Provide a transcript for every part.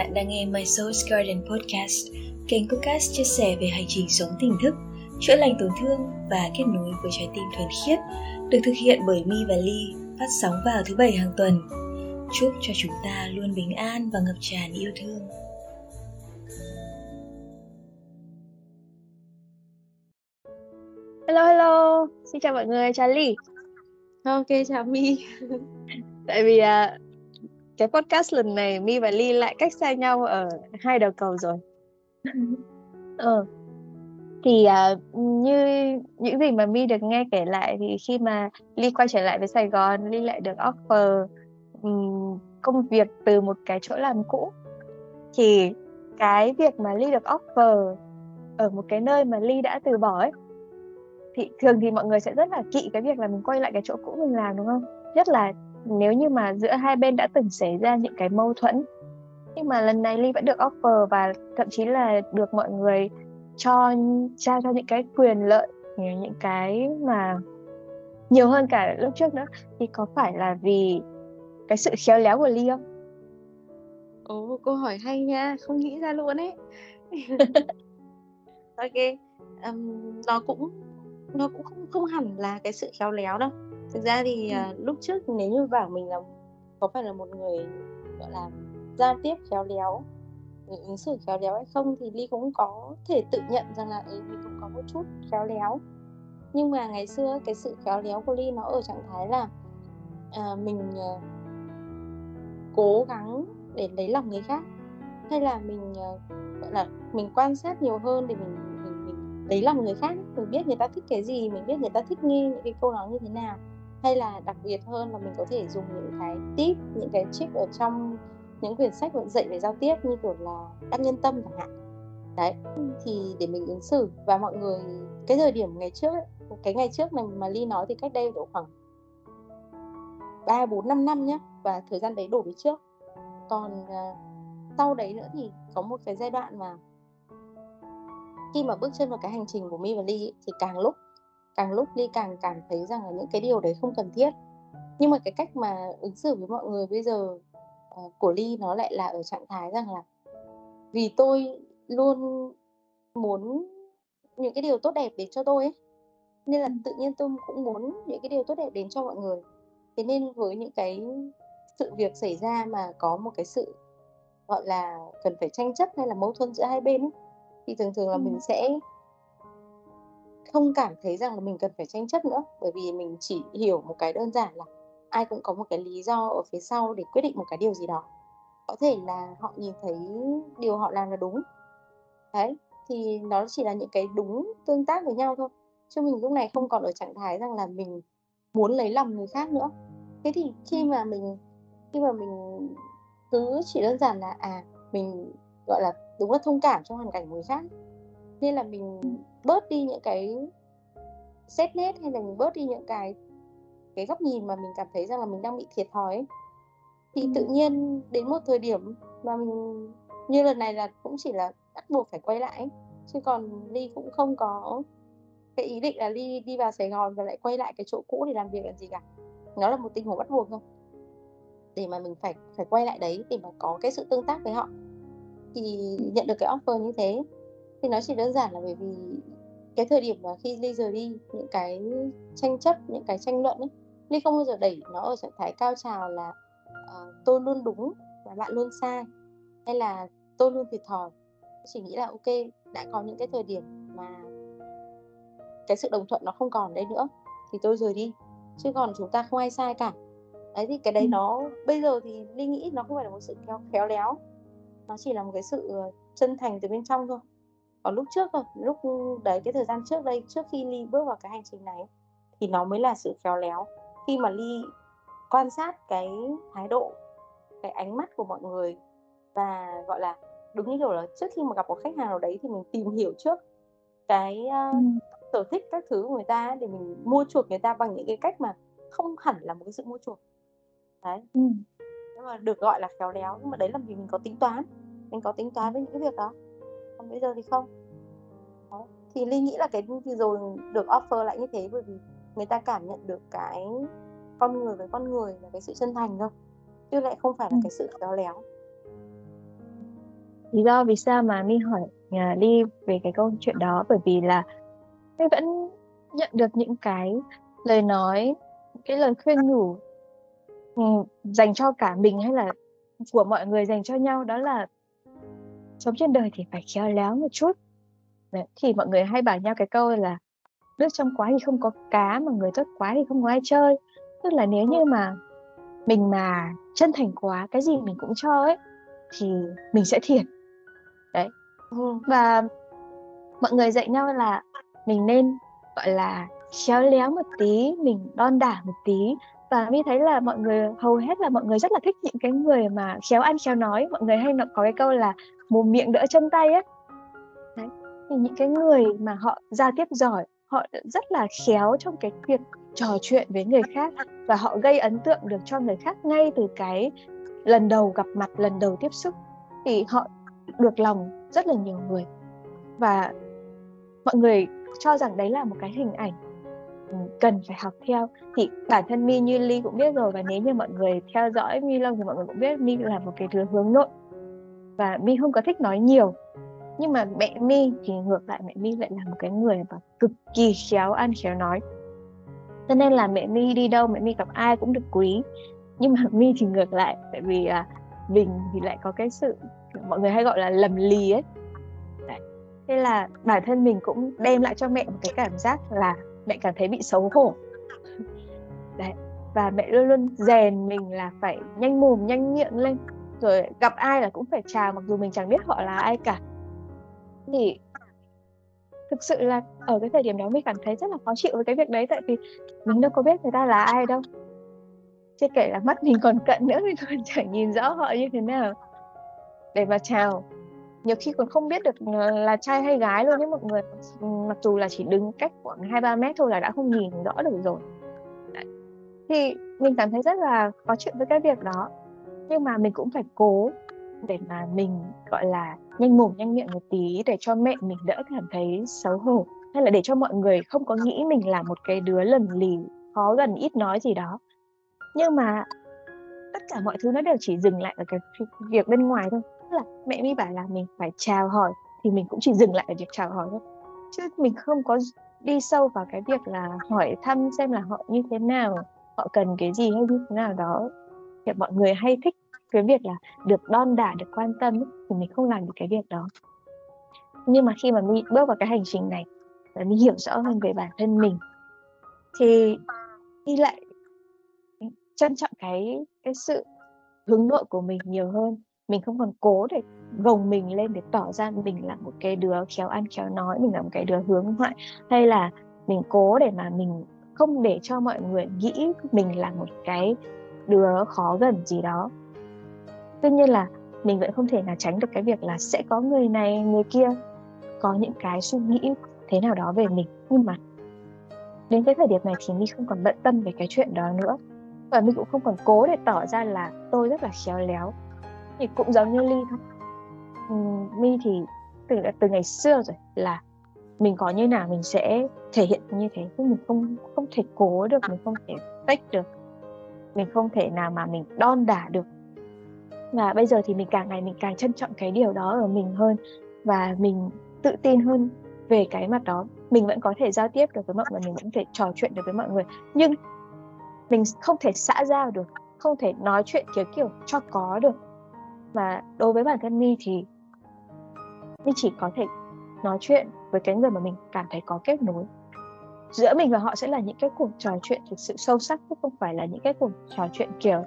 Bạn đang nghe My Soul's Garden Podcast, kênh podcast chia sẻ về hành trình sống tỉnh thức, chữa lành tổn thương và kết nối với trái tim thuần khiết, được thực hiện bởi Mi và Ly, phát sóng vào thứ bảy hàng tuần. Chúc cho chúng ta luôn bình an và ngập tràn yêu thương. Hello hello, xin chào mọi người, chào Ly. Ok, chào My. Tại vì à, cái podcast lần này My và Ly lại cách xa nhau ở hai đầu cầu rồi. ờ. Thì à, như những gì mà My được nghe kể lại thì khi mà Ly quay trở lại với Sài Gòn, Ly lại được offer um, công việc từ một cái chỗ làm cũ. Thì cái việc mà Ly được offer ở một cái nơi mà Ly đã từ bỏ ấy thì thường thì mọi người sẽ rất là kỵ cái việc là mình quay lại cái chỗ cũ mình làm đúng không nhất là nếu như mà giữa hai bên đã từng xảy ra những cái mâu thuẫn nhưng mà lần này ly vẫn được offer và thậm chí là được mọi người cho trao cho những cái quyền lợi những cái mà nhiều hơn cả lúc trước nữa thì có phải là vì cái sự khéo léo của ly không? Ồ câu hỏi hay nha không nghĩ ra luôn ấy. Ok um, nó cũng nó cũng không không hẳn là cái sự khéo léo đâu thực ra thì uh, lúc trước nếu như bảo mình là có phải là một người gọi là giao tiếp khéo léo ứng xử khéo léo hay không thì ly cũng có thể tự nhận rằng là ừ, mình cũng có một chút khéo léo. Nhưng mà ngày xưa cái sự khéo léo của ly nó ở trạng thái là uh, mình uh, cố gắng để lấy lòng người khác hay là mình uh, gọi là mình quan sát nhiều hơn để mình lấy lòng người khác mình biết người ta thích cái gì mình biết người ta thích nghe những cái câu nói như thế nào hay là đặc biệt hơn là mình có thể dùng những cái tip những cái trick ở trong những quyển sách dạy về giao tiếp như kiểu là đắc nhân tâm chẳng hạn. Đấy thì để mình ứng xử. Và mọi người cái thời điểm ngày trước ấy, cái ngày trước này mà ly nói thì cách đây độ khoảng ba bốn năm năm nhé và thời gian đấy đổ về trước. Còn uh, sau đấy nữa thì có một cái giai đoạn mà khi mà bước chân vào cái hành trình của Mi và Ly thì càng lúc càng lúc Ly càng cảm thấy rằng là những cái điều đấy không cần thiết. Nhưng mà cái cách mà ứng xử với mọi người bây giờ uh, của Ly nó lại là ở trạng thái rằng là vì tôi luôn muốn những cái điều tốt đẹp đến cho tôi ấy nên là tự nhiên tôi cũng muốn những cái điều tốt đẹp đến cho mọi người. Thế nên với những cái sự việc xảy ra mà có một cái sự gọi là cần phải tranh chấp hay là mâu thuẫn giữa hai bên ấy, thì thường thường là ừ. mình sẽ không cảm thấy rằng là mình cần phải tranh chấp nữa. Bởi vì mình chỉ hiểu một cái đơn giản là ai cũng có một cái lý do ở phía sau để quyết định một cái điều gì đó. Có thể là họ nhìn thấy điều họ làm là đúng. Đấy, thì nó chỉ là những cái đúng tương tác với nhau thôi. Chứ mình lúc này không còn ở trạng thái rằng là mình muốn lấy lòng người khác nữa. Thế thì khi mà mình, khi mà mình cứ chỉ đơn giản là à mình, gọi là, đúng là thông cảm cho hoàn cảnh người khác nên là mình bớt đi những cái xét nét hay là mình bớt đi những cái cái góc nhìn mà mình cảm thấy rằng là mình đang bị thiệt thòi ấy. thì tự nhiên đến một thời điểm mà mình như lần này là cũng chỉ là bắt buộc phải quay lại ấy. chứ còn ly cũng không có cái ý định là ly đi vào sài gòn và lại quay lại cái chỗ cũ để làm việc làm gì cả nó là một tình huống bắt buộc thôi để mà mình phải phải quay lại đấy để mà có cái sự tương tác với họ thì nhận được cái offer như thế thì nó chỉ đơn giản là bởi vì cái thời điểm mà khi Ly rời đi những cái tranh chấp những cái tranh luận ấy Ly không bao giờ đẩy nó ở trạng thái cao trào là uh, tôi luôn đúng và bạn luôn sai hay là tôi luôn thiệt thòi. Chỉ nghĩ là ok đã có những cái thời điểm mà cái sự đồng thuận nó không còn đây nữa thì tôi rời đi chứ còn chúng ta không ai sai cả. Đấy thì cái đấy nó bây giờ thì ly nghĩ nó không phải là một sự khéo, khéo léo nó chỉ là một cái sự ờ, chân thành từ bên trong thôi còn lúc trước thôi lúc đấy cái thời gian trước đây trước khi ly bước vào cái hành trình này thì nó mới là sự khéo léo. Khi mà ly quan sát cái thái độ cái ánh mắt của mọi người và gọi là đúng như kiểu là trước khi mà gặp một khách hàng nào đấy thì mình tìm hiểu trước cái uh, sở thích các thứ của người ta để mình mua chuộc người ta bằng những cái cách mà không hẳn là một cái sự mua chuộc. Đấy. Ừ. Nhưng mà được gọi là khéo léo nhưng mà đấy là vì mình có tính toán mình có tính toán với những cái việc đó bây giờ thì không. Đó. thì ly nghĩ là cái rồi được offer lại như thế bởi vì người ta cảm nhận được cái con người với con người là cái sự chân thành thôi chứ lại không phải là cái sự khéo léo. Lý do vì sao mà mi hỏi uh, đi về cái câu chuyện đó? Bởi vì là mi vẫn nhận được những cái lời nói cái lời khuyên nhủ um, dành cho cả mình hay là của mọi người dành cho nhau. Đó là sống trên đời thì phải khéo léo một chút. Đấy, thì mọi người hay bảo nhau cái câu là nước trong quá thì không có cá mà người tốt quá thì không có ai chơi. Tức là nếu như mà mình mà chân thành quá cái gì mình cũng cho ấy thì mình sẽ thiệt. Đấy. Ừ. và mọi người dạy nhau là mình nên gọi là khéo léo một tí mình đon đả một tí. Và mi thấy là mọi người hầu hết là mọi người rất là thích những cái người mà khéo ăn khéo nói. Mọi người hay có cái câu là mồm miệng đỡ chân tay ấy đấy, thì những cái người mà họ giao tiếp giỏi, họ rất là khéo trong cái việc trò chuyện với người khác và họ gây ấn tượng được cho người khác ngay từ cái lần đầu gặp mặt, lần đầu tiếp xúc, thì họ được lòng rất là nhiều người. Và mọi người cho rằng đấy là một cái hình ảnh ừ, cần phải học theo. Thì bản thân mi như ly cũng biết rồi và nếu như mọi người theo dõi mi lâu thì mọi người cũng biết mi là một cái đứa hướng nội và mi không có thích nói nhiều. Nhưng mà mẹ mi thì ngược lại mẹ mi lại là một cái người mà cực kỳ khéo ăn khéo nói. Cho nên là mẹ mi đi đâu mẹ mi gặp ai cũng được quý. Nhưng mà mi thì ngược lại tại vì à, mình thì lại có cái sự mọi người hay gọi là lầm lì ấy. Đấy. thế là bản thân mình cũng đem lại cho mẹ một cái cảm giác là mẹ cảm thấy bị xấu hổ. Đấy. và mẹ luôn luôn rèn mình là phải nhanh mồm nhanh miệng lên rồi gặp ai là cũng phải chào, mặc dù mình chẳng biết họ là ai cả. Thì thực sự là ở cái thời điểm đó mình cảm thấy rất là khó chịu với cái việc đấy, tại vì mình đâu có biết người ta là ai đâu. Chưa kể là mắt mình còn cận nữa mình còn chẳng nhìn rõ họ như thế nào. Để mà chào, nhiều khi còn không biết được ờ, là trai hay gái luôn đấy mọi người. Mặc dù là chỉ đứng cách khoảng hai, ba mét thôi là đã không nhìn rõ được rồi. Thì mình cảm thấy rất là khó chịu với cái việc đó nhưng mà mình cũng phải cố để mà mình, gọi là, nhanh mồm nhanh miệng một tí để cho mẹ mình đỡ cảm thấy xấu hổ. Hay là để cho mọi người không có nghĩ mình là một cái đứa lần lì, khó gần ít nói gì đó. Nhưng mà tất cả mọi thứ nó đều chỉ dừng lại ở cái việc bên ngoài thôi. Tức là mẹ mi bảo là mình phải chào hỏi thì mình cũng chỉ dừng lại ở việc chào hỏi thôi. Chứ mình không có đi sâu vào cái việc là hỏi thăm xem là họ như thế nào, họ cần cái gì hay như thế nào đó. Thì mọi người hay thích cái việc là được đon đả được quan tâm ấy, thì mình không làm được cái việc đó. Nhưng mà khi mà mình bước vào cái hành trình này và mình hiểu rõ hơn về bản thân mình thì đi lại trân trọng cái cái sự hướng nội của mình nhiều hơn. Mình không còn cố để gồng mình lên để tỏ ra mình là một cái đứa khéo ăn khéo nói mình là một cái đứa hướng ngoại hay là mình cố để mà mình không để cho mọi người nghĩ mình là một cái đứa khó gần gì đó tuy nhiên là mình vẫn không thể nào tránh được cái việc là sẽ có người này, người kia có những cái suy nghĩ thế nào đó về mình. Nhưng mà đến cái thời điểm này thì mình không còn bận tâm về cái chuyện đó nữa. Và mình cũng không còn cố để tỏ ra là tôi rất là khéo léo. Thì cũng giống như ly thôi. Mi thì từ từ ngày xưa rồi là mình có như nào mình sẽ thể hiện như thế. Chứ mình không không thể cố được, mình không thể tách được. Mình không thể nào mà mình đon đả được và bây giờ thì mình càng ngày mình càng trân trọng cái điều đó ở mình hơn và mình tự tin hơn về cái mặt đó. Mình vẫn có thể giao tiếp được với mọi người, mình vẫn có thể trò chuyện được với mọi người. Nhưng mình không thể xã giao được, không thể nói chuyện kiểu kiểu cho có được. Và đối với bản thân mi thì mi chỉ có thể nói chuyện với cái người mà mình cảm thấy có kết nối. Giữa mình và họ sẽ là những cái cuộc trò chuyện thực sự sâu sắc chứ không phải là những cái cuộc trò chuyện kiểu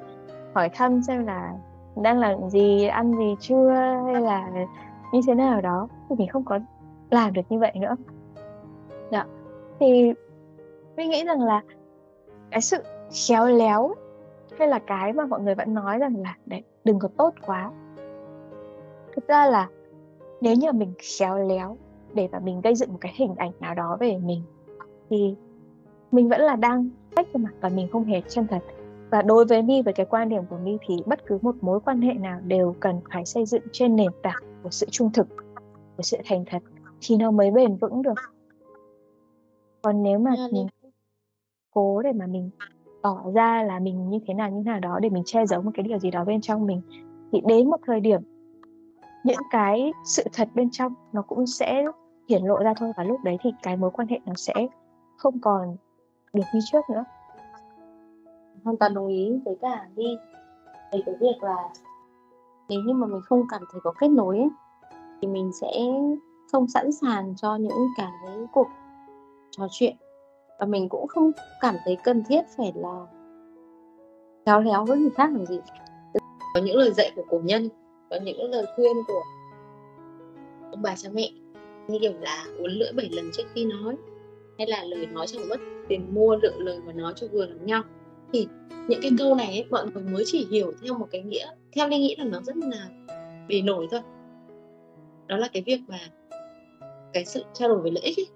hỏi thăm xem là đang làm gì, ăn gì chưa, hay là như thế nào đó. Thì mình không có làm được như vậy nữa. Đó thì mình nghĩ rằng là cái sự khéo léo hay là cái mà mọi người vẫn nói rằng là, đấy, đừng có tốt quá. Thực ra là nếu như mình khéo léo để mà mình gây dựng một cái hình ảnh nào đó về mình, thì mình vẫn là đang cách cho mặt và mình không hề chân thật và đối với mi với cái quan điểm của mi thì bất cứ một mối quan hệ nào đều cần phải xây dựng trên nền tảng của sự trung thực của sự thành thật thì nó mới bền vững được. Còn nếu mà mình cố để mà mình tỏ ra là mình như thế nào như thế nào đó để mình che giấu một cái điều gì đó bên trong mình thì đến một thời điểm những cái sự thật bên trong nó cũng sẽ hiển lộ ra thôi. Và lúc đấy thì cái mối quan hệ nó sẽ không còn được như trước nữa hoàn toàn đồng ý với cả đi về cái việc là nếu như mà mình không cảm thấy có kết nối ấy, thì mình sẽ không sẵn sàng cho những cái cuộc trò chuyện. Và mình cũng không cảm thấy cần thiết phải là khéo léo với người khác làm gì. Có những lời dạy của cổ nhân có những lời khuyên của ông bà cha mẹ như kiểu là uốn lưỡi bảy lần trước khi nói hay là lời nói chẳng mất tiền mua lượng lời mà nói cho vừa lòng nhau thì những cái câu này ấy, mọi người mới chỉ hiểu theo một cái nghĩa theo linh nghĩ là nó rất là bề nổi thôi đó là cái việc mà cái sự trao đổi về lợi ích ấy.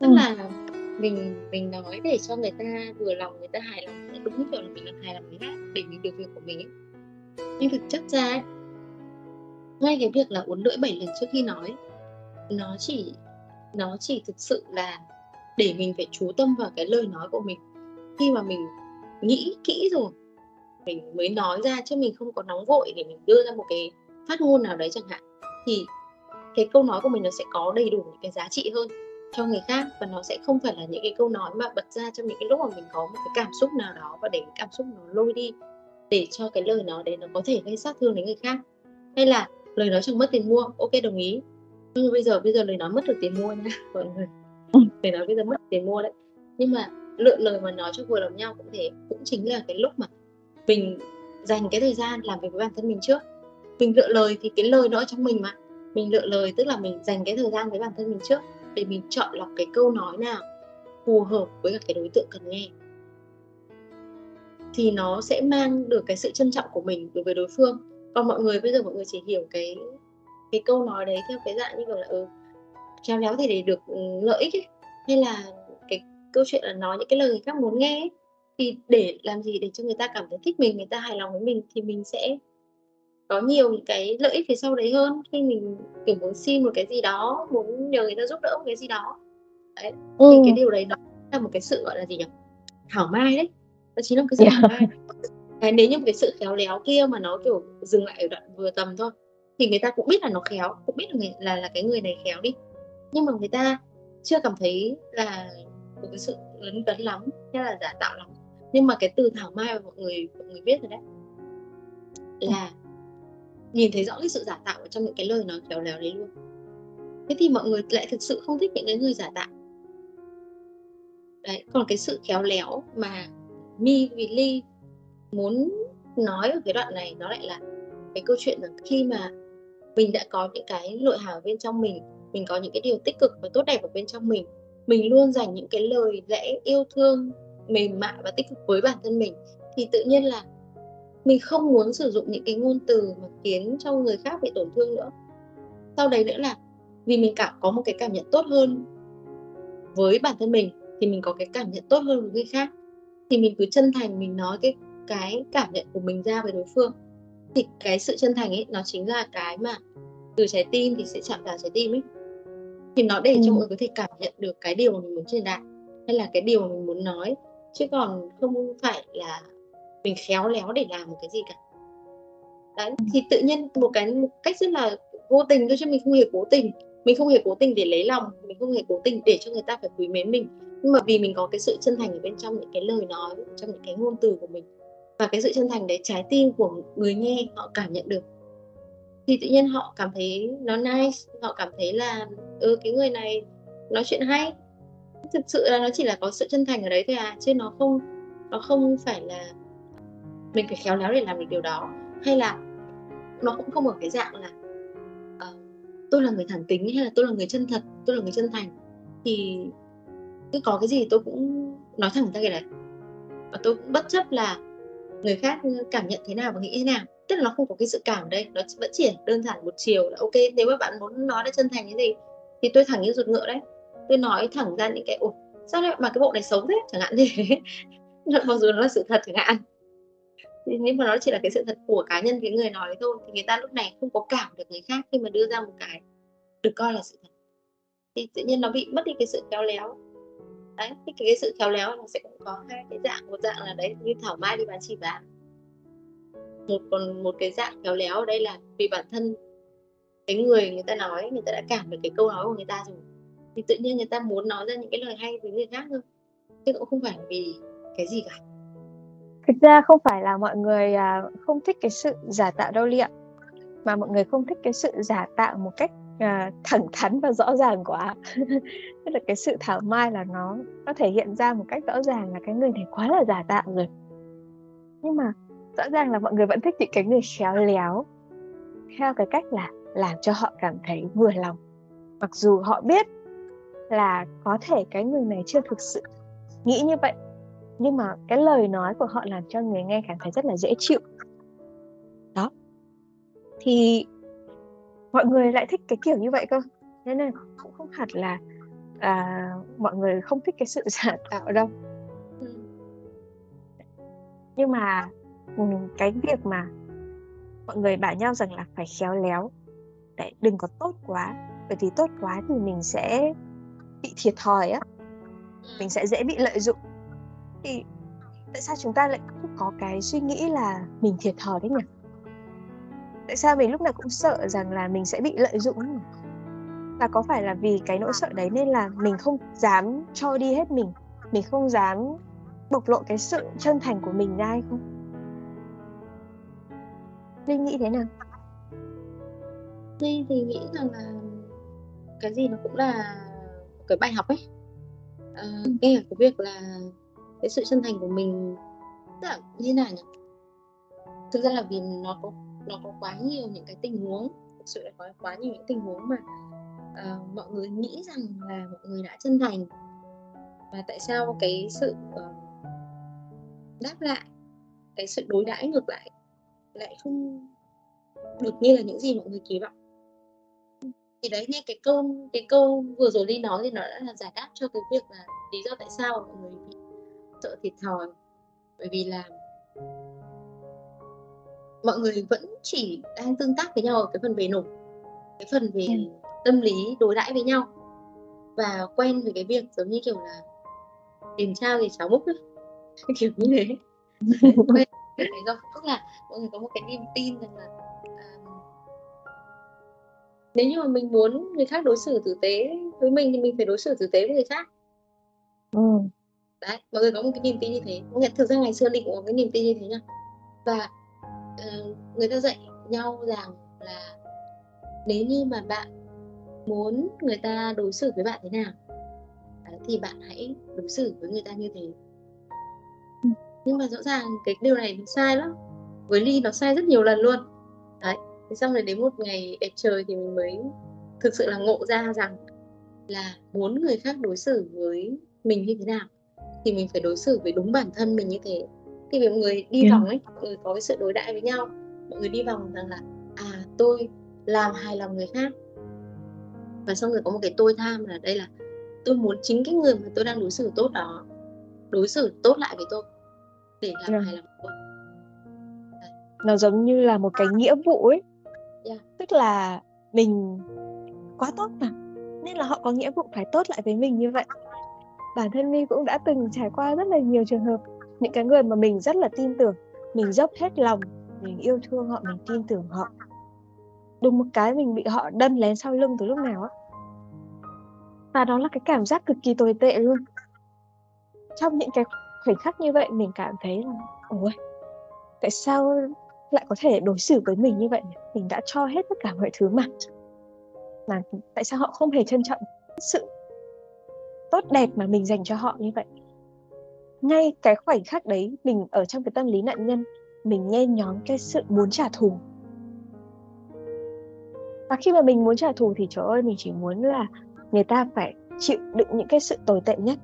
tức ừ. là mình mình nói để cho người ta vừa lòng người ta hài lòng đúng như kiểu là mình làm hài lòng người khác để mình được việc của mình ấy. nhưng thực chất ra ấy, ngay cái việc là uốn lưỡi bảy lần trước khi nói nó chỉ nó chỉ thực sự là để mình phải chú tâm vào cái lời nói của mình khi mà mình nghĩ kỹ rồi. Mình mới nói ra chứ mình không có nóng vội để mình đưa ra một cái phát ngôn nào đấy chẳng hạn. Thì cái câu nói của mình nó sẽ có đầy đủ những cái giá trị hơn cho người khác và nó sẽ không phải là những cái câu nói mà bật ra trong những cái lúc mà mình có một cái cảm xúc nào đó và để cái cảm xúc nó lôi đi để cho cái lời nói đấy nó có thể gây sát thương đến người khác. Hay là lời nói chẳng mất tiền mua. Ok, đồng ý. Nhưng bây giờ bây giờ lời nói mất được tiền mua nha, mọi người. Lời nói bây giờ mất tiền mua đấy. Nhưng mà lựa lời mà nói cho vừa lòng nhau cũng thế, cũng chính là cái lúc mà mình dành cái thời gian làm việc với bản thân mình trước. Mình lựa lời thì cái lời nó ở trong mình mà. Mình lựa lời tức là mình dành cái thời gian với bản thân mình trước để mình chọn lọc cái câu nói nào phù hợp với cả cái đối tượng cần nghe. Thì nó sẽ mang được cái sự trân trọng của mình đối với đối phương. Còn mọi người, bây giờ mọi người chỉ hiểu cái cái câu nói đấy theo cái dạng như kiểu là ừ khéo léo thì để được ừ, lợi ích ấy. hay là câu chuyện là nói những cái lời người khác muốn nghe ấy. thì để làm gì để cho người ta cảm thấy thích mình người ta hài lòng với mình thì mình sẽ có nhiều những cái lợi ích phía sau đấy hơn khi mình kiểu muốn xin một cái gì đó muốn nhờ người ta giúp đỡ một cái gì đó đấy ừ. thì cái điều đấy đó là một cái sự gọi là gì nhỉ thảo mai đấy nó chính là cái sự yeah. thảo mai cái nếu như một cái sự khéo léo kia mà nó kiểu dừng lại ở đoạn vừa tầm thôi thì người ta cũng biết là nó khéo cũng biết là người, là là cái người này khéo đi nhưng mà người ta chưa cảm thấy là một cái sự lấn tấn lắm hay là giả tạo lắm. Nhưng mà cái từ thảo mai mà mọi người mọi người biết rồi đấy. Là nhìn thấy rõ cái sự giả tạo ở trong những cái lời nói khéo léo đấy luôn. Thế thì mọi người lại thực sự không thích những cái người giả tạo. Đấy, còn cái sự khéo léo mà mi vì ly muốn nói ở cái đoạn này, nó lại là cái câu chuyện là khi mà mình đã có những cái nội hàm bên trong mình mình có những cái điều tích cực và tốt đẹp ở bên trong mình mình luôn dành những cái lời lẽ yêu thương, mềm mại và tích cực với bản thân mình. Thì tự nhiên là mình không muốn sử dụng những cái ngôn từ mà khiến cho người khác bị tổn thương nữa. Sau đấy nữa là vì mình cảm, có một cái cảm nhận tốt hơn với bản thân mình, thì mình có cái cảm nhận tốt hơn với người khác. Thì mình cứ chân thành, mình nói cái cái cảm nhận của mình ra với đối phương. Thì cái sự chân thành ấy, nó chính là cái mà từ trái tim thì sẽ chạm vào trái tim ấy thì nó để ừ. cho mọi người có thể cảm nhận được cái điều mình muốn truyền đạt hay là cái điều mình muốn nói. Chứ còn không phải là mình khéo léo để làm một cái gì cả. Đấy ừ. thì tự nhiên một cái một cách rất là vô tình thôi chứ mình không hề cố tình. Mình không hề cố tình để lấy lòng mình không hề cố tình để cho người ta phải quý mến mình. Nhưng mà vì mình có cái sự chân thành ở bên trong những cái lời nói trong những cái ngôn từ của mình. Và cái sự chân thành đấy trái tim của người nghe họ cảm nhận được. Thì tự nhiên họ cảm thấy nó nice họ cảm thấy là ừ cái người này nói chuyện hay. Thực sự là nó chỉ là có sự chân thành ở đấy thôi à chứ nó không nó không phải là mình phải khéo léo để làm được điều đó. Hay là nó cũng không ở cái dạng là uh, tôi là người thẳng tính hay là tôi là người chân thật tôi là người chân thành. Thì cứ có cái gì tôi cũng nói thẳng ra cái đấy. Và tôi cũng bất chấp là người khác cảm nhận thế nào và nghĩ thế nào. Tức là nó không có cái sự cảm ở đây nó vẫn chỉ đơn giản một chiều là ok nếu mà bạn muốn nói là chân thành cái gì thì tôi thẳng như ruột ngựa đấy. Tôi nói thẳng ra những cái ủa sao lại mà cái bộ này xấu thế? Chẳng hạn gì mặc dù nó là sự thật chẳng hạn. Nhưng mà nó chỉ là cái sự thật của cá nhân cái người nói thôi. Thì người ta lúc này không có cảm được người khác khi mà đưa ra một cái được coi là sự thật. Thì tự nhiên nó bị mất đi cái sự khéo léo. Đấy thì cái sự khéo léo nó sẽ cũng có hai cái dạng. Một dạng là đấy như thảo mai đi bán chỉ bán, một còn một cái dạng khéo léo ở đây là vì bản thân cái người người ta nói người ta đã cảm được cái câu nói của người ta rồi. Thì tự nhiên người ta muốn nói ra những cái lời hay với người khác thôi chứ cũng không phải vì cái gì cả. Thực ra không phải là mọi người à, không thích cái sự giả tạo đâu liệu mà mọi người không thích cái sự giả tạo một cách à, thẳng thắn và rõ ràng quá. Tức là cái sự thảo mai là nó nó thể hiện ra một cách rõ ràng là cái người này quá là giả tạo rồi. Nhưng mà rõ ràng là mọi người vẫn thích những cái người khéo léo theo cái cách là làm cho họ cảm thấy vừa lòng. Mặc dù họ biết là có thể cái người này chưa thực sự nghĩ như vậy nhưng mà cái lời nói của họ làm cho người nghe cảm thấy rất là dễ chịu. Đó. Thì mọi người lại thích cái kiểu như vậy cơ. Nên là cũng không hẳn là à, mọi người không thích cái sự giả tạo đâu. Ừ. nhưng mà ừ, cái việc mà mọi người bảo nhau rằng là phải khéo léo để đừng có tốt quá bởi vì tốt quá thì mình sẽ bị thiệt thòi á. Mình sẽ dễ bị lợi dụng. Thì tại sao chúng ta lại không có cái suy nghĩ là mình thiệt thòi đấy nhỉ? Tại sao mình lúc nào cũng sợ rằng là mình sẽ bị lợi dụng và có phải là vì cái nỗi sợ đấy nên là mình không dám cho đi hết mình? Mình không dám bộc lộ cái sự chân thành của mình ra hay không? Linh nghĩ thế nào linh thì nghĩ rằng là cái gì nó cũng là cái bài học ấy. À, nghe cái việc là cái sự chân thành của mình tức là như nào nhỉ? Thực ra là vì nó có nó có quá nhiều những cái tình huống thực sự là có quá nhiều những tình huống mà uh, mọi người nghĩ rằng là mọi người đã chân thành. Và tại sao cái sự uh, đáp lại cái sự đối đãi ngược lại lại không được như là những gì mọi người kỳ vọng thì đấy nghe cái câu cái câu vừa rồi đi nói thì nó đã là giải đáp cho cái việc là lý do tại sao mọi người bị sợ thiệt thòi. Bởi vì là mọi người vẫn chỉ đang tương tác với nhau ở cái phần bề nổi cái phần về ừ. tâm lý đối đãi với nhau và quen với cái việc giống như kiểu là tìm trao thì cháu múc ấy kiểu như thế. Quen cái đấy rồi. Tức là mọi người có một cái niềm tin rằng là nếu như mà mình muốn người khác đối xử tử tế với mình thì mình phải đối xử tử tế với người khác. Ừ. đấy mọi người có một cái niềm tin như thế. Nghĩa thực ra ngày xưa định có cái niềm tin như thế nhá. Và uh, người ta dạy nhau rằng là nếu như mà bạn muốn người ta đối xử với bạn thế nào đấy, thì bạn hãy đối xử với người ta như thế. Ừ. nhưng mà rõ ràng cái điều này nó sai lắm. Với ly nó sai rất nhiều lần luôn thế xong rồi đến một ngày đẹp trời thì mình mới thực sự là ngộ ra rằng là muốn người khác đối xử với mình như thế nào thì mình phải đối xử với đúng bản thân mình như thế. Thì mọi người đi yeah. vòng ấy mọi người có cái sự đối đãi với nhau mọi người đi vòng rằng là à tôi làm hài lòng người khác. Và xong rồi có một cái tôi tham là đây là tôi muốn chính cái người mà tôi đang đối xử tốt đó đối xử tốt lại với tôi để làm yeah. hài lòng tôi. Nó giống như là một cái nghĩa vụ ấy yeah. tức là mình quá tốt mà, nên là họ có nghĩa vụ phải tốt lại với mình như vậy. Bản thân mi cũng đã từng trải qua rất là nhiều trường hợp, những cái người mà mình rất là tin tưởng, mình dốc hết lòng, mình yêu thương họ, mình tin tưởng họ. Đùng một cái mình bị họ đâm lén sau lưng từ lúc nào á. Và đó là cái cảm giác cực kỳ tồi tệ luôn. Trong những cái khoảnh khắc như vậy, mình cảm thấy là, ôi, tại sao lại có thể đối xử với mình như vậy mình đã cho hết tất cả mọi thứ mà. Mà tại sao họ không hề trân trọng sự tốt đẹp mà mình dành cho họ như vậy? Ngay cái khoảnh khắc đấy, mình ở trong cái tâm lý nạn nhân, mình nhen nhóm cái sự muốn trả thù. Và khi mà mình muốn trả thù thì trời ơi, mình chỉ muốn là người ta phải chịu đựng những cái sự tồi tệ nhất.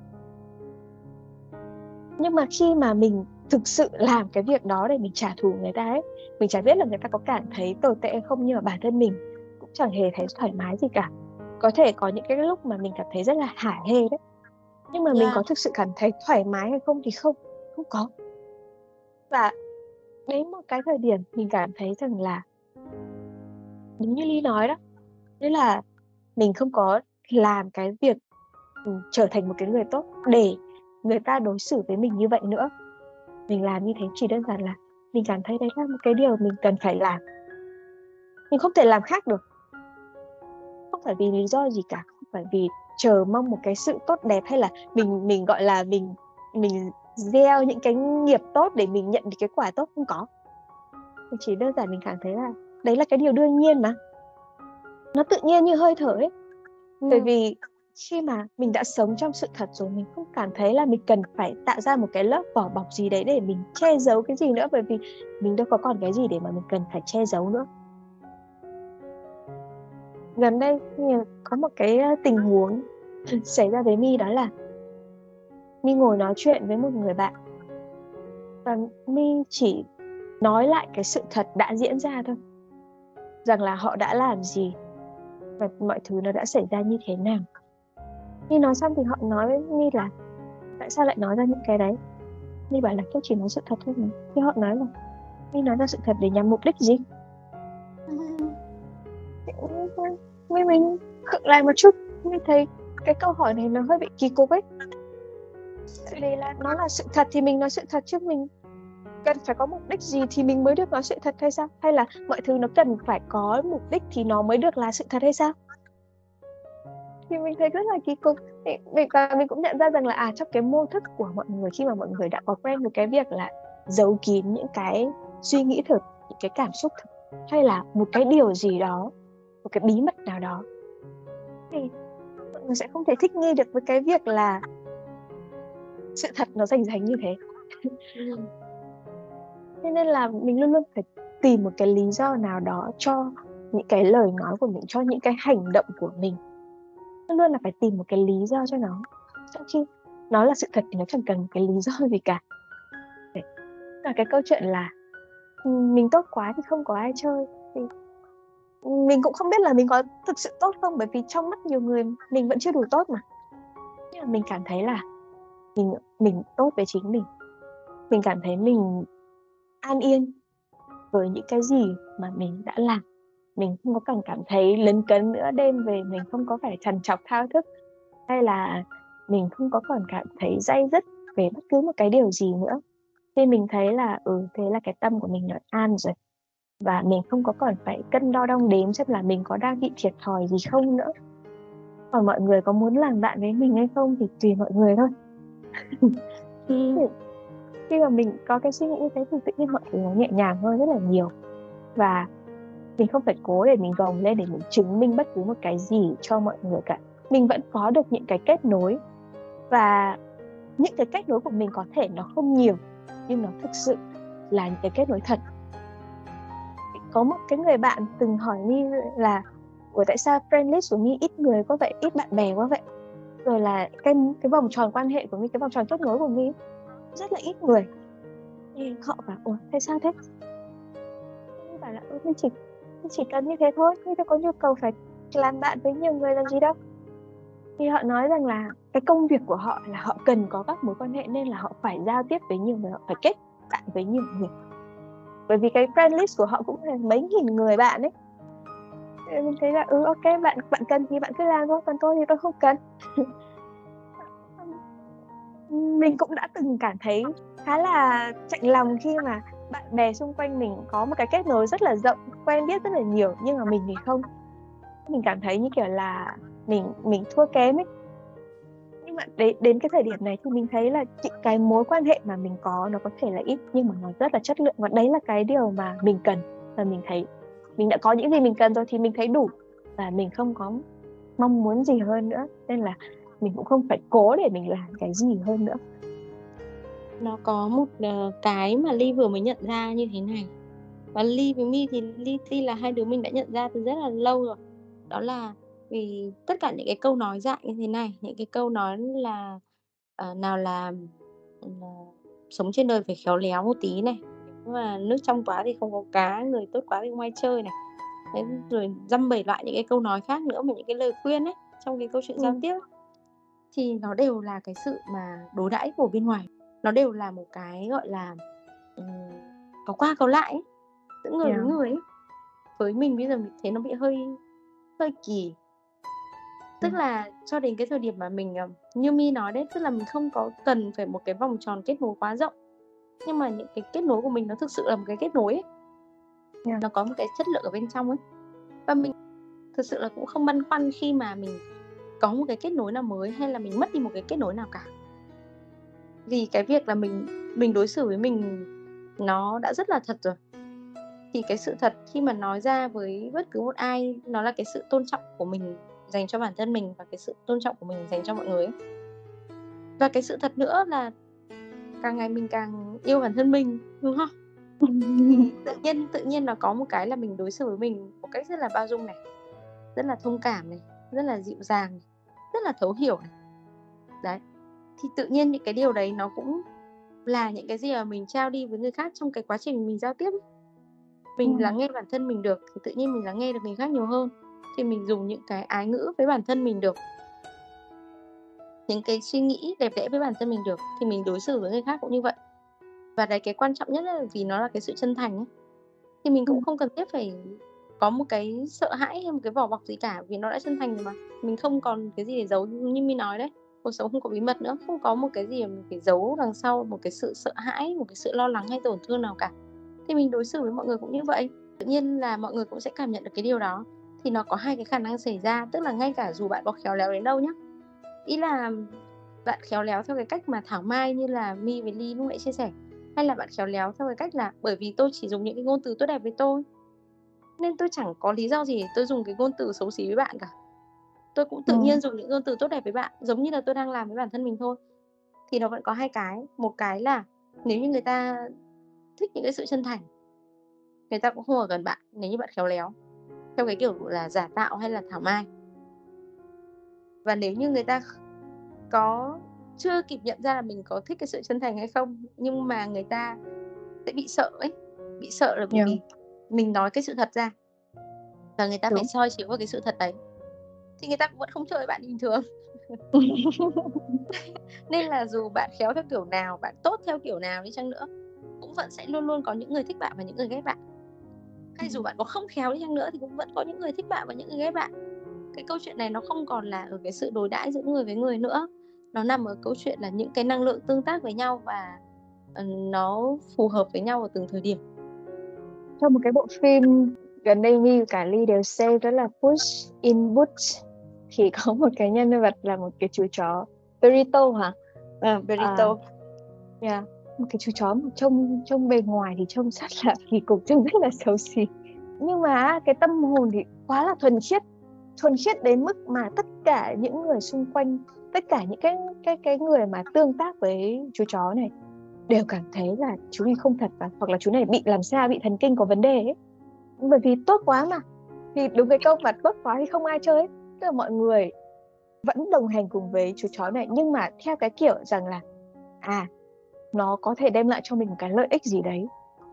Nhưng mà khi mà mình thực sự làm cái việc đó để mình trả thù người ta ấy. Mình chả biết là người ta có cảm thấy tồi tệ hay không nhưng mà bản thân mình cũng chẳng hề thấy thoải mái gì cả. Có thể có những cái lúc mà mình cảm thấy rất là hả hê đấy nhưng mà yeah. mình có thực sự cảm thấy thoải mái hay không thì không không có. Và đến một cái thời điểm mình cảm thấy rằng là đúng như ly nói đó đấy là mình không có làm cái việc ừ, trở thành một cái người tốt để người ta đối xử với mình như vậy nữa mình làm như thế chỉ đơn giản là mình cảm thấy đấy là một cái điều mình cần phải làm. Mình không thể làm khác được. Phải vì lý do gì cả không phải vì chờ mong một cái sự tốt đẹp hay là mình mình gọi là mình mình gieo những cái nghiệp tốt để mình nhận được cái quả tốt không có. Mình chỉ đơn giản mình cảm thấy là đấy là cái điều đương nhiên mà. Nó tự nhiên như hơi thở ấy. Ừ. bởi vì khi mà mình đã sống trong sự thật rồi, mình không cảm thấy là mình cần phải tạo ra một cái lớp vỏ bọc gì đấy để mình che giấu cái gì nữa, bởi vì mình đâu có còn cái gì để mà mình cần phải che giấu nữa. Gần đây có một cái tình huống xảy ra với mi đó là mi ngồi nói chuyện với một người bạn. Và mi chỉ nói lại cái sự thật đã diễn ra thôi, rằng là họ đã làm gì và mọi thứ nó đã xảy ra như thế nào. Nhi nói xong thì họ nói với Nhi là, tại sao lại nói ra những cái đấy? Nhi bảo là tôi chỉ nói sự thật thôi mà. Thì họ nói là Nhi nói ra sự thật để nhằm mục đích gì? Mình mình khựng lại một chút. Mình thấy cái câu hỏi này nó hơi bị kỳ cục ấy. Vì là nó là sự thật thì mình nói sự thật chứ mình cần phải có mục đích gì thì mình mới được nói sự thật hay sao? Hay là mọi thứ nó cần phải có mục đích thì nó mới được là sự thật hay sao? Thì mình thấy rất là kỳ cục. Mình và mình cũng nhận ra rằng là à trong cái mô thức của mọi người khi mà mọi người đã có quen với cái việc là giấu kín những cái suy nghĩ thực những cái cảm xúc thực hay là một cái điều gì đó một cái bí mật nào đó thì mọi người sẽ không thể thích nghi được với cái việc là sự thật nó rành rành như thế. Ừ. thế nên là mình luôn luôn phải tìm một cái lý do nào đó cho những cái lời nói của mình cho những cái hành động của mình luôn luôn là phải tìm một cái lý do cho nó trong khi nó là sự thật thì nó chẳng cần một cái lý do gì cả. Đấy. là cái câu chuyện là ừ, mình tốt quá thì không có ai chơi. Thì mình cũng không biết là mình có thực sự tốt không, bởi vì trong mắt nhiều người mình vẫn chưa đủ tốt mà. Nhưng mà mình cảm thấy là mình mình tốt với chính mình. Mình cảm thấy mình an yên với những cái gì mà mình đã làm mình không có cần cảm thấy lấn cấn nữa đêm về mình không có phải trằn trọc thao thức. Hay là mình không có còn cảm thấy dây dứt về bất cứ một cái điều gì nữa. Khi mình thấy là ừ thế là cái tâm của mình nó an rồi. Và mình không có còn phải cân đo đong đếm xem là mình có đang bị thiệt thòi gì không nữa. Còn mọi người có muốn làm bạn với mình hay không thì tùy mọi người thôi. Ừ. khi mà mình có cái suy nghĩ như thế thì tự nhiên mọi thứ nó nhẹ nhàng hơn rất là nhiều. Và mình không phải cố để mình gồng lên để mình chứng minh bất cứ một cái gì cho mọi người cả. Mình vẫn có được những cái kết nối. Và những cái kết nối của mình có thể nó không nhiều nhưng nó thực sự là những cái kết nối thật. Có một cái người bạn từng hỏi mi là Ủa tại sao friend list của mi ít người có vậy? Ít bạn bè quá vậy? Rồi là cái cái vòng tròn quan hệ của mi cái vòng tròn kết nối của mi rất là ít người. Thì họ bảo ủa tại sao thế? Mi bảo là ừ, chỉ chỉ cần như thế thôi nhưng tôi có nhu cầu phải làm bạn với nhiều người làm gì đâu. Thì họ nói rằng là cái công việc của họ là họ cần có các mối quan hệ nên là họ phải giao tiếp với nhiều người, họ phải kết bạn với nhiều người. Bởi vì cái friend list của họ cũng là mấy nghìn người bạn ấy. Mình thấy là ừ ok, bạn bạn cần thì bạn cứ làm thôi, còn tôi thì tôi không cần. Mình cũng đã từng cảm thấy khá là chạnh lòng khi mà bạn bè xung quanh mình có một cái kết nối rất là rộng quen biết rất là nhiều nhưng mà mình thì không. Mình cảm thấy như kiểu là mình mình thua kém ấy. Nhưng mà đến, đến cái thời điểm này thì mình thấy là cái mối quan hệ mà mình có nó có thể là ít nhưng mà nó rất là chất lượng. Và đấy là cái điều mà mình cần. Và mình thấy mình đã có những gì mình cần rồi thì mình thấy đủ. Và mình không có mong muốn gì hơn nữa. Nên là mình cũng không phải cố để mình làm cái gì hơn nữa nó có một uh, cái mà ly vừa mới nhận ra như thế này. Và ly với mi thì ly ti là hai đứa mình đã nhận ra từ rất là lâu rồi. Đó là vì tất cả những cái câu nói dại như thế này những cái câu nói là uh, nào là uh, sống trên đời phải khéo léo một tí này mà nước trong quá thì không có cá người tốt quá thì không ai chơi này. Đấy, rồi dăm bảy loại những cái câu nói khác nữa mà những cái lời khuyên ấy trong cái câu chuyện ừ. giao tiếp. Thì nó đều là cái sự mà đối đãi của bên ngoài nó đều là một cái gọi là um, có qua có lại ấy. giữa người yeah. với người ấy. với mình bây giờ mình thấy nó bị hơi hơi kỳ tức là cho đến cái thời điểm mà mình như mi nói đấy tức là mình không có cần phải một cái vòng tròn kết nối quá rộng nhưng mà những cái kết nối của mình nó thực sự là một cái kết nối ấy yeah. nó có một cái chất lượng ở bên trong ấy và mình thực sự là cũng không băn khoăn khi mà mình có một cái kết nối nào mới hay là mình mất đi một cái kết nối nào cả vì cái việc là mình mình đối xử với mình nó đã rất là thật rồi. Thì cái sự thật khi mà nói ra với bất cứ một ai nó là cái sự tôn trọng của mình dành cho bản thân mình và cái sự tôn trọng của mình dành cho mọi người ấy. và cái sự thật nữa là càng ngày mình càng yêu bản thân mình đúng không? Tự nhiên tự nhiên nó có một cái là mình đối xử với mình một cách rất là bao dung này rất là thông cảm này rất là dịu dàng này, rất là thấu hiểu này. Đấy thì tự nhiên những cái điều đấy nó cũng là những cái gì mà mình trao đi với người khác trong cái quá trình mình giao tiếp. Mình ừ. lắng nghe bản thân mình được thì tự nhiên mình lắng nghe được người khác nhiều hơn thì mình dùng những cái ái ngữ với bản thân mình được. Những cái suy nghĩ đẹp đẽ với bản thân mình được thì mình đối xử với người khác cũng như vậy. Và đấy cái quan trọng nhất là vì nó là cái sự chân thành ấy thì mình cũng không cần thiết phải có một cái sợ hãi hay một cái vỏ bọc gì cả vì nó đã chân thành rồi mà. Mình không còn cái gì để giấu như mình nói đấy cuộc sống không có bí mật nữa, không có một cái gì mình phải giấu đằng sau, một cái sự sợ hãi, một cái sự lo lắng hay tổn thương nào cả. Thì mình đối xử với mọi người cũng như vậy. Tự nhiên là mọi người cũng sẽ cảm nhận được cái điều đó. Thì nó có hai cái khả năng xảy ra, tức là ngay cả dù bạn có khéo léo đến đâu nhá. Ý là bạn khéo léo theo cái cách mà thảo mai như là mi với ly lúc nãy chia sẻ, hay là bạn khéo léo theo cái cách là bởi vì tôi chỉ dùng những cái ngôn từ tốt đẹp với tôi, nên tôi chẳng có lý do gì để tôi dùng cái ngôn từ xấu xí với bạn cả tôi cũng tự ừ. nhiên dùng những ngôn từ tốt đẹp với bạn giống như là tôi đang làm với bản thân mình thôi thì nó vẫn có hai cái một cái là nếu như người ta thích những cái sự chân thành người ta cũng không ở gần bạn nếu như bạn khéo léo theo cái kiểu là giả tạo hay là thảo mai và nếu như người ta có chưa kịp nhận ra là mình có thích cái sự chân thành hay không nhưng mà người ta sẽ bị sợ ấy bị sợ là bởi yeah. vì mình nói cái sự thật ra và người ta Đúng. phải soi chiếu vào cái sự thật đấy thì người ta cũng vẫn không chơi bạn bình thường. Nên là dù bạn khéo theo kiểu nào bạn tốt theo kiểu nào đi chăng nữa cũng vẫn sẽ luôn luôn có những người thích bạn và những người ghét bạn. Hay dù bạn có không khéo đi chăng nữa thì cũng vẫn có những người thích bạn và những người ghét bạn. Cái câu chuyện này nó không còn là ở cái sự đối đãi giữa người với người nữa. Nó nằm ở câu chuyện là những cái năng lượng tương tác với nhau và ờ, nó phù hợp với nhau ở từng thời điểm. Trong một cái bộ phim gần đây Mi cả Ly đều xem đó là Push in Boots thì có một cái nhân vật là một cái chú chó Burrito hả? À, Burrito. À, yeah một cái chú chó trông trông bề ngoài thì trông rất là kỳ cục trông rất là xấu xí nhưng mà cái tâm hồn thì quá là thuần khiết thuần khiết đến mức mà tất cả những người xung quanh tất cả những cái cái cái người mà tương tác với chú chó này đều cảm thấy là chú này không thật và hoặc là chú này bị làm sao bị thần kinh có vấn đề ấy bởi vì tốt quá mà thì đúng cái câu mà tốt quá thì không ai chơi ấy tức là mọi người vẫn đồng hành cùng với chú chó này, nhưng mà theo cái kiểu rằng là à nó có thể đem lại cho mình một cái lợi ích gì đấy.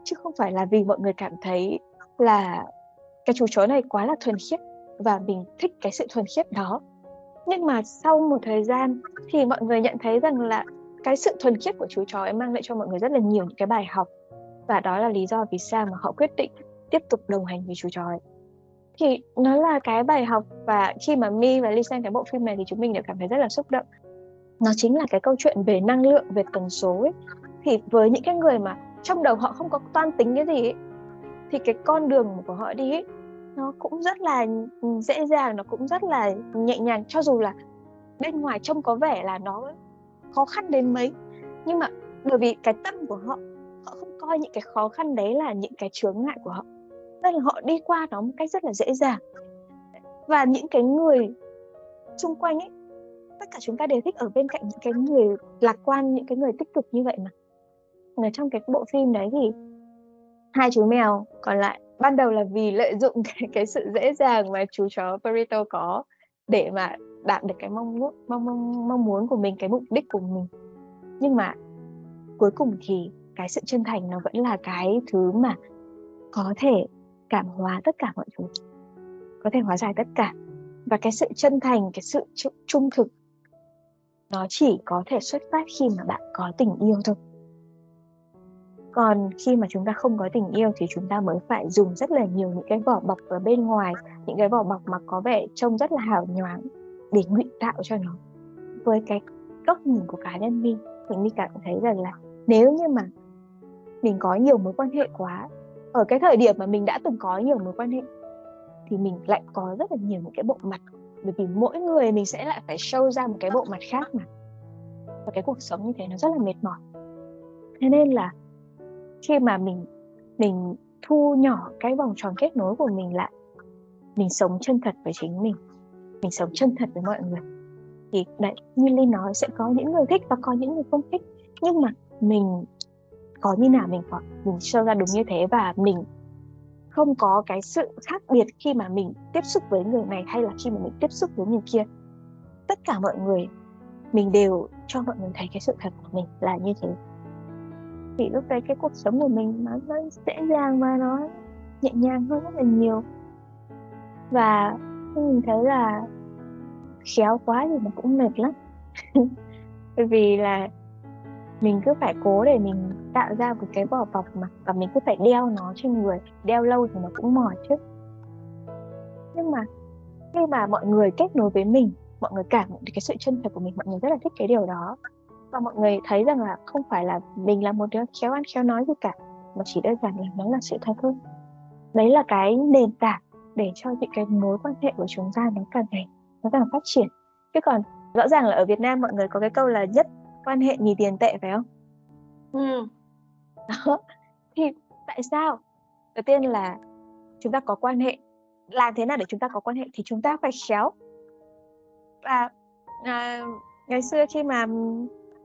Chứ không phải là vì mọi người cảm thấy là cái chú chó này quá là thuần khiết và mình thích cái sự thuần khiết đó. Nhưng mà sau một thời gian thì mọi người nhận thấy rằng là cái sự thuần khiết của chú chó ấy mang lại cho mọi người rất là nhiều những cái bài học. Và đó là lý do vì sao mà họ quyết định tiếp tục đồng hành với chú chó ấy thì nó là cái bài học và khi mà Mi và Ly xem cái bộ phim này thì chúng mình đều cảm thấy rất là xúc động. Nó chính là cái câu chuyện về năng lượng về tần số ấy. Thì với những cái người mà trong đầu họ không có toan tính cái gì ấy, thì cái con đường của họ đi ấy, nó cũng rất là dễ dàng nó cũng rất là nhẹ nhàng cho dù là bên ngoài trông có vẻ là nó khó khăn đến mấy. Nhưng mà bởi vì cái tâm của họ họ không coi những cái khó khăn đấy là những cái chướng ngại của họ nên là họ đi qua nó một cách rất là dễ dàng. Và những cái người xung quanh ấy tất cả chúng ta đều thích ở bên cạnh những cái người lạc quan những cái người tích cực như vậy mà. Ở trong cái bộ phim đấy thì hai chú mèo còn lại ban đầu là vì lợi dụng cái, cái sự dễ dàng mà chú chó Perito có để mà đạt được cái mong muốn mong mong mong muốn của mình cái mục đích của mình. Nhưng mà cuối cùng thì cái sự chân thành nó vẫn là cái thứ mà có thể cảm hóa tất cả mọi thứ. Có thể hóa giải tất cả. Và cái sự chân thành, cái sự trung thực, nó chỉ có thể xuất phát khi mà bạn có tình yêu thôi. Còn khi mà chúng ta không có tình yêu thì chúng ta mới phải dùng rất là nhiều những cái vỏ bọc ở bên ngoài, những cái vỏ bọc mà có vẻ trông rất là hào nhoáng để ngụy tạo cho nó. Với cái góc nhìn của cá nhân mình, thì mình cảm thấy rằng là nếu như mà mình có nhiều mối quan hệ quá ở cái thời điểm mà mình đã từng có nhiều mối quan hệ, thì mình lại có rất là nhiều những cái bộ mặt. Bởi vì mỗi người mình sẽ lại phải show ra một cái bộ mặt khác mà. Và cái cuộc sống như thế nó rất là mệt mỏi. Thế nên là khi mà mình mình thu nhỏ cái vòng tròn kết nối của mình lại, mình sống chân thật với chính mình mình sống chân thật với mọi người, thì đấy, như linh nói, sẽ có những người thích và có những người không thích. Nhưng mà mình có như nào mình có mình show ra đúng như thế và mình không có cái sự khác biệt khi mà mình tiếp xúc với người này hay là khi mà mình tiếp xúc với người kia. Tất cả mọi người mình đều cho mọi người thấy cái sự thật của mình là như thế. Thì lúc đấy cái cuộc sống của mình nó, nó dễ dàng và nó nhẹ nhàng hơn rất là nhiều. Và mình thấy là khéo quá thì nó cũng mệt lắm. Bởi vì là mình cứ phải cố để mình tạo ra một cái vỏ bọc mà, và mình cứ phải đeo nó trên người, đeo lâu thì nó cũng mỏi chứ. Nhưng mà khi mà mọi người kết nối với mình, mọi người cảm nhận được cái sự chân thật của mình, mọi người rất là thích cái điều đó. Và mọi người thấy rằng là không phải là mình là một đứa khéo ăn khéo nói gì cả, mà chỉ đơn giản là nó là sự thật thôi. Đấy là cái nền tảng để cho những cái mối quan hệ của chúng ta nó càng ngày, nó càng phát triển. Chứ còn rõ ràng là ở Việt Nam mọi người có cái câu là nhất quan hệ nhì tiền tệ phải không? Ừ. đó. Thì tại sao? Đầu tiên là chúng ta có quan hệ. Làm thế nào để chúng ta có quan hệ thì chúng ta phải khéo. Và à, ngày xưa khi mà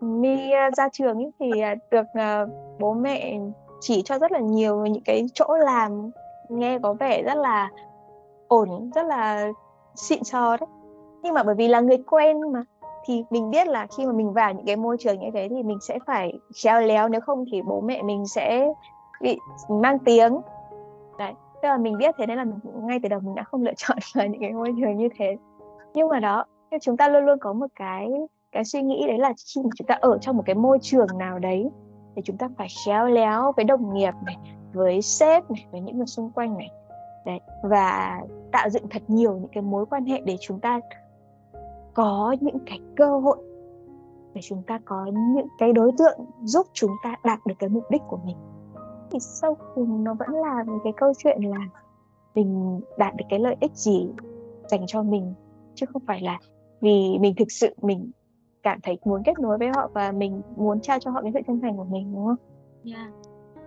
mi à, ra trường ấy, thì à, được à, bố mẹ chỉ cho rất là nhiều những cái chỗ làm nghe có vẻ rất là ổn rất là xịn sò đấy. Nhưng mà bởi vì là người quen mà thì mình biết là khi mà mình vào những cái môi trường như thế thì mình sẽ phải khéo léo nếu không thì bố mẹ mình sẽ bị mang tiếng. Đấy tức là mình biết thế nên là mình, ngay từ đầu mình đã không lựa chọn vào những cái môi trường như thế. Nhưng mà đó chúng ta luôn luôn có một cái cái suy nghĩ đấy là khi mà chúng ta ở trong một cái môi trường nào đấy thì chúng ta phải khéo léo với đồng nghiệp này với sếp này với những người xung quanh này. Đấy và tạo dựng thật nhiều những cái mối quan hệ để chúng ta có những cái cơ hội để chúng ta có những cái đối tượng giúp chúng ta đạt được cái mục đích của mình thì sau cùng nó vẫn là một cái câu chuyện là mình đạt được cái lợi ích gì dành cho mình chứ không phải là vì mình thực sự mình cảm thấy muốn kết nối với họ và mình muốn trao cho họ cái sự chân thành của mình đúng không? Yeah.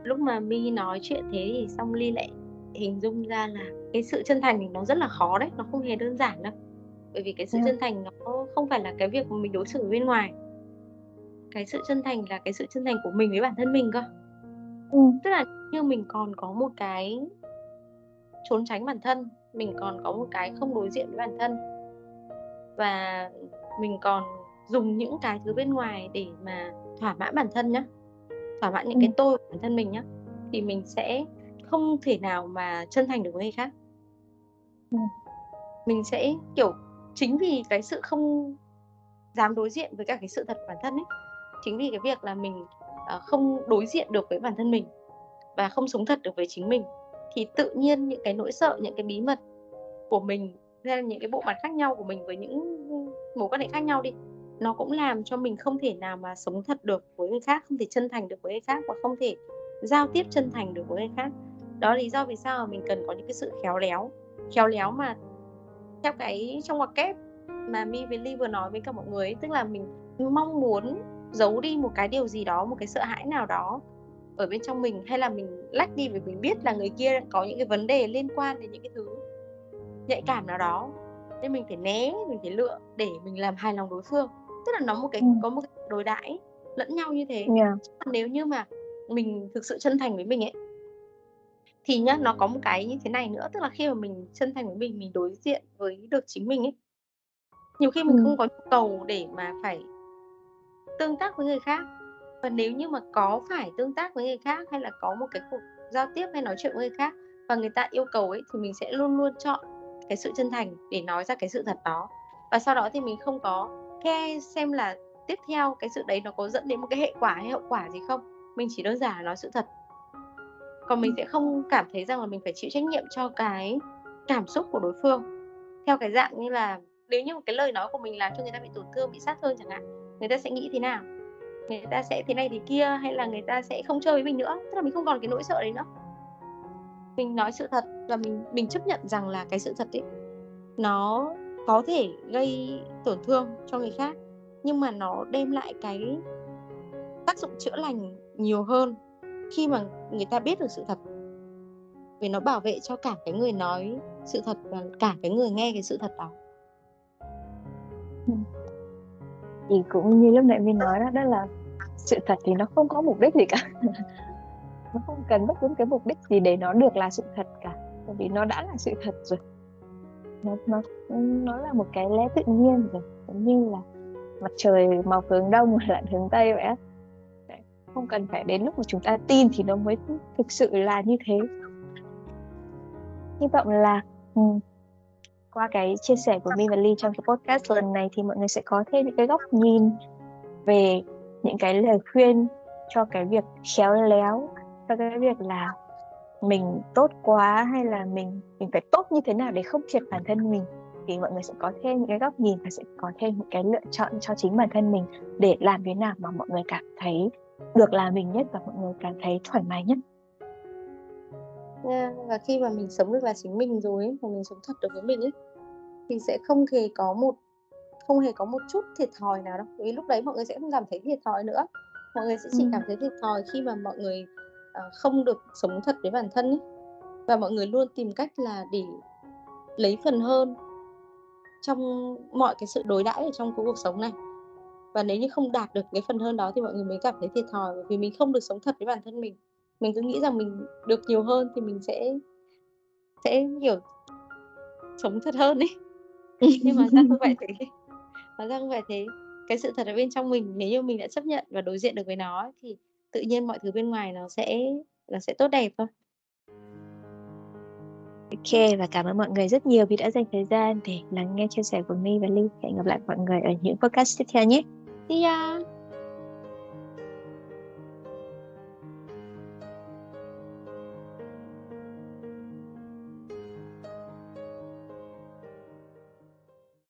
Lúc mà Mi nói chuyện thế thì xong Ly lại hình dung ra là cái sự chân thành thì nó rất là khó đấy, nó không hề đơn giản đâu. Bởi vì cái sự yeah. chân thành nó không phải là cái việc mình đối xử bên ngoài. Cái sự chân thành là cái sự chân thành của mình với bản thân mình cơ. Ừ. Tức là như mình còn có một cái trốn tránh bản thân, mình còn có một cái không đối diện với bản thân và mình còn dùng những cái thứ bên ngoài để mà thỏa mãn bản thân nhá thỏa mãn những ừ. cái tôi của bản thân mình nhá thì mình sẽ không thể nào mà chân thành được với người khác ừ. mình sẽ kiểu chính vì cái sự không dám đối diện với cả cái sự thật bản thân ấy chính vì cái việc là mình uh, không đối diện được với bản thân mình và không sống thật được với chính mình thì tự nhiên những cái nỗi sợ những cái bí mật của mình hay là những cái bộ mặt khác nhau của mình với những mối quan hệ khác nhau đi nó cũng làm cho mình không thể nào mà sống thật được với người khác không thể chân thành được với người khác và không thể giao tiếp chân thành được với người khác. Đó là lý do vì sao mà mình cần có những cái sự khéo léo khéo léo mà theo cái trong ngoặc kép mà mi với ly vừa nói với cả mọi người ấy, tức là mình mong muốn giấu đi một cái điều gì đó một cái sợ hãi nào đó ở bên trong mình hay là mình lách đi vì mình biết là người kia có những cái vấn đề liên quan đến những cái thứ nhạy cảm nào đó nên mình phải né mình phải lựa để mình làm hài lòng đối phương tức là nó một cái ừ. có một cái đối đãi lẫn nhau như thế yeah. nếu như mà mình thực sự chân thành với mình ấy thì nhá nó có một cái như thế này nữa tức là khi mà mình chân thành với mình mình đối diện với được chính mình ấy nhiều khi mình ừ. không có nhu cầu để mà phải tương tác với người khác. Và nếu như mà có phải tương tác với người khác hay là có một cái cuộc giao tiếp hay nói chuyện với người khác và người ta yêu cầu ấy thì mình sẽ luôn luôn chọn cái sự chân thành để nói ra cái sự thật đó. Và sau đó thì mình không có care xem là tiếp theo cái sự đấy nó có dẫn đến một cái hệ quả hay hậu quả gì không. Mình chỉ đơn giản là nói sự thật còn mình sẽ không cảm thấy rằng là mình phải chịu trách nhiệm cho cái cảm xúc của đối phương. Theo cái dạng như là nếu như một cái lời nói của mình làm cho người ta bị tổn thương bị sát thương chẳng hạn người ta sẽ nghĩ thế nào? Người ta sẽ thế này thế kia hay là người ta sẽ không chơi với mình nữa? Tức là mình không còn cái nỗi sợ đấy nữa. Mình nói sự thật và mình mình chấp nhận rằng là cái sự thật ấy nó có thể gây tổn thương cho người khác nhưng mà nó đem lại cái tác dụng chữa lành nhiều hơn khi mà người ta biết được sự thật. Vì nó bảo vệ cho cả cái người nói sự thật và cả cái người nghe cái sự thật đó. Ừ. Thì cũng như lúc nãy mình nói đó đó là sự thật thì nó không có mục đích gì cả. Nó không cần bất cứ cái mục đích gì để nó được là sự thật cả, bởi vì nó đã là sự thật rồi. Nó nó nó là một cái lẽ tự nhiên rồi, giống như là mặt trời mọc hướng đông lại hướng tây vậy á không cần phải đến lúc mà chúng ta tin thì nó mới thực sự là như thế. Hy vọng là um, qua cái chia sẻ của Minh và Ly trong cái podcast lần này thì mọi người sẽ có thêm những cái góc nhìn về những cái lời khuyên cho cái việc khéo léo cho cái việc là mình tốt quá hay là mình mình phải tốt như thế nào để không thiệt bản thân mình. Thì mọi người sẽ có thêm những cái góc nhìn và sẽ có thêm những cái lựa chọn cho chính bản thân mình để làm thế nào mà mọi người cảm thấy được là mình nhất và mọi người cảm thấy thoải mái nhất. Yeah, và khi mà mình sống được là chính mình rồi ấy, và mình sống thật được với mình ấy thì sẽ không hề có một không hề có một chút thiệt thòi nào đâu. Vì lúc đấy mọi người sẽ không cảm thấy thiệt thòi nữa. Mọi người sẽ chỉ ừ. cảm thấy thiệt thòi khi mà mọi người uh, không được sống thật với bản thân ấy. Và mọi người luôn tìm cách là để lấy phần hơn trong mọi cái sự đối đãi ở trong cuộc sống này và nếu như không đạt được cái phần hơn đó thì mọi người mới cảm thấy thiệt thòi bởi vì mình không được sống thật với bản thân mình. Mình cứ nghĩ rằng mình được nhiều hơn thì mình sẽ sẽ kiểu sống thật hơn ấy. Nhưng mà ra không phải thế. Mà ra không phải thế. Cái sự thật ở bên trong mình nếu như mình đã chấp nhận và đối diện được với nó thì tự nhiên mọi thứ bên ngoài nó sẽ nó sẽ tốt đẹp thôi. Ok và cảm ơn mọi người rất nhiều vì đã dành thời gian để lắng nghe chia sẻ của My và Ly. Hẹn gặp lại mọi người ở những podcast tiếp theo nhé. 对呀。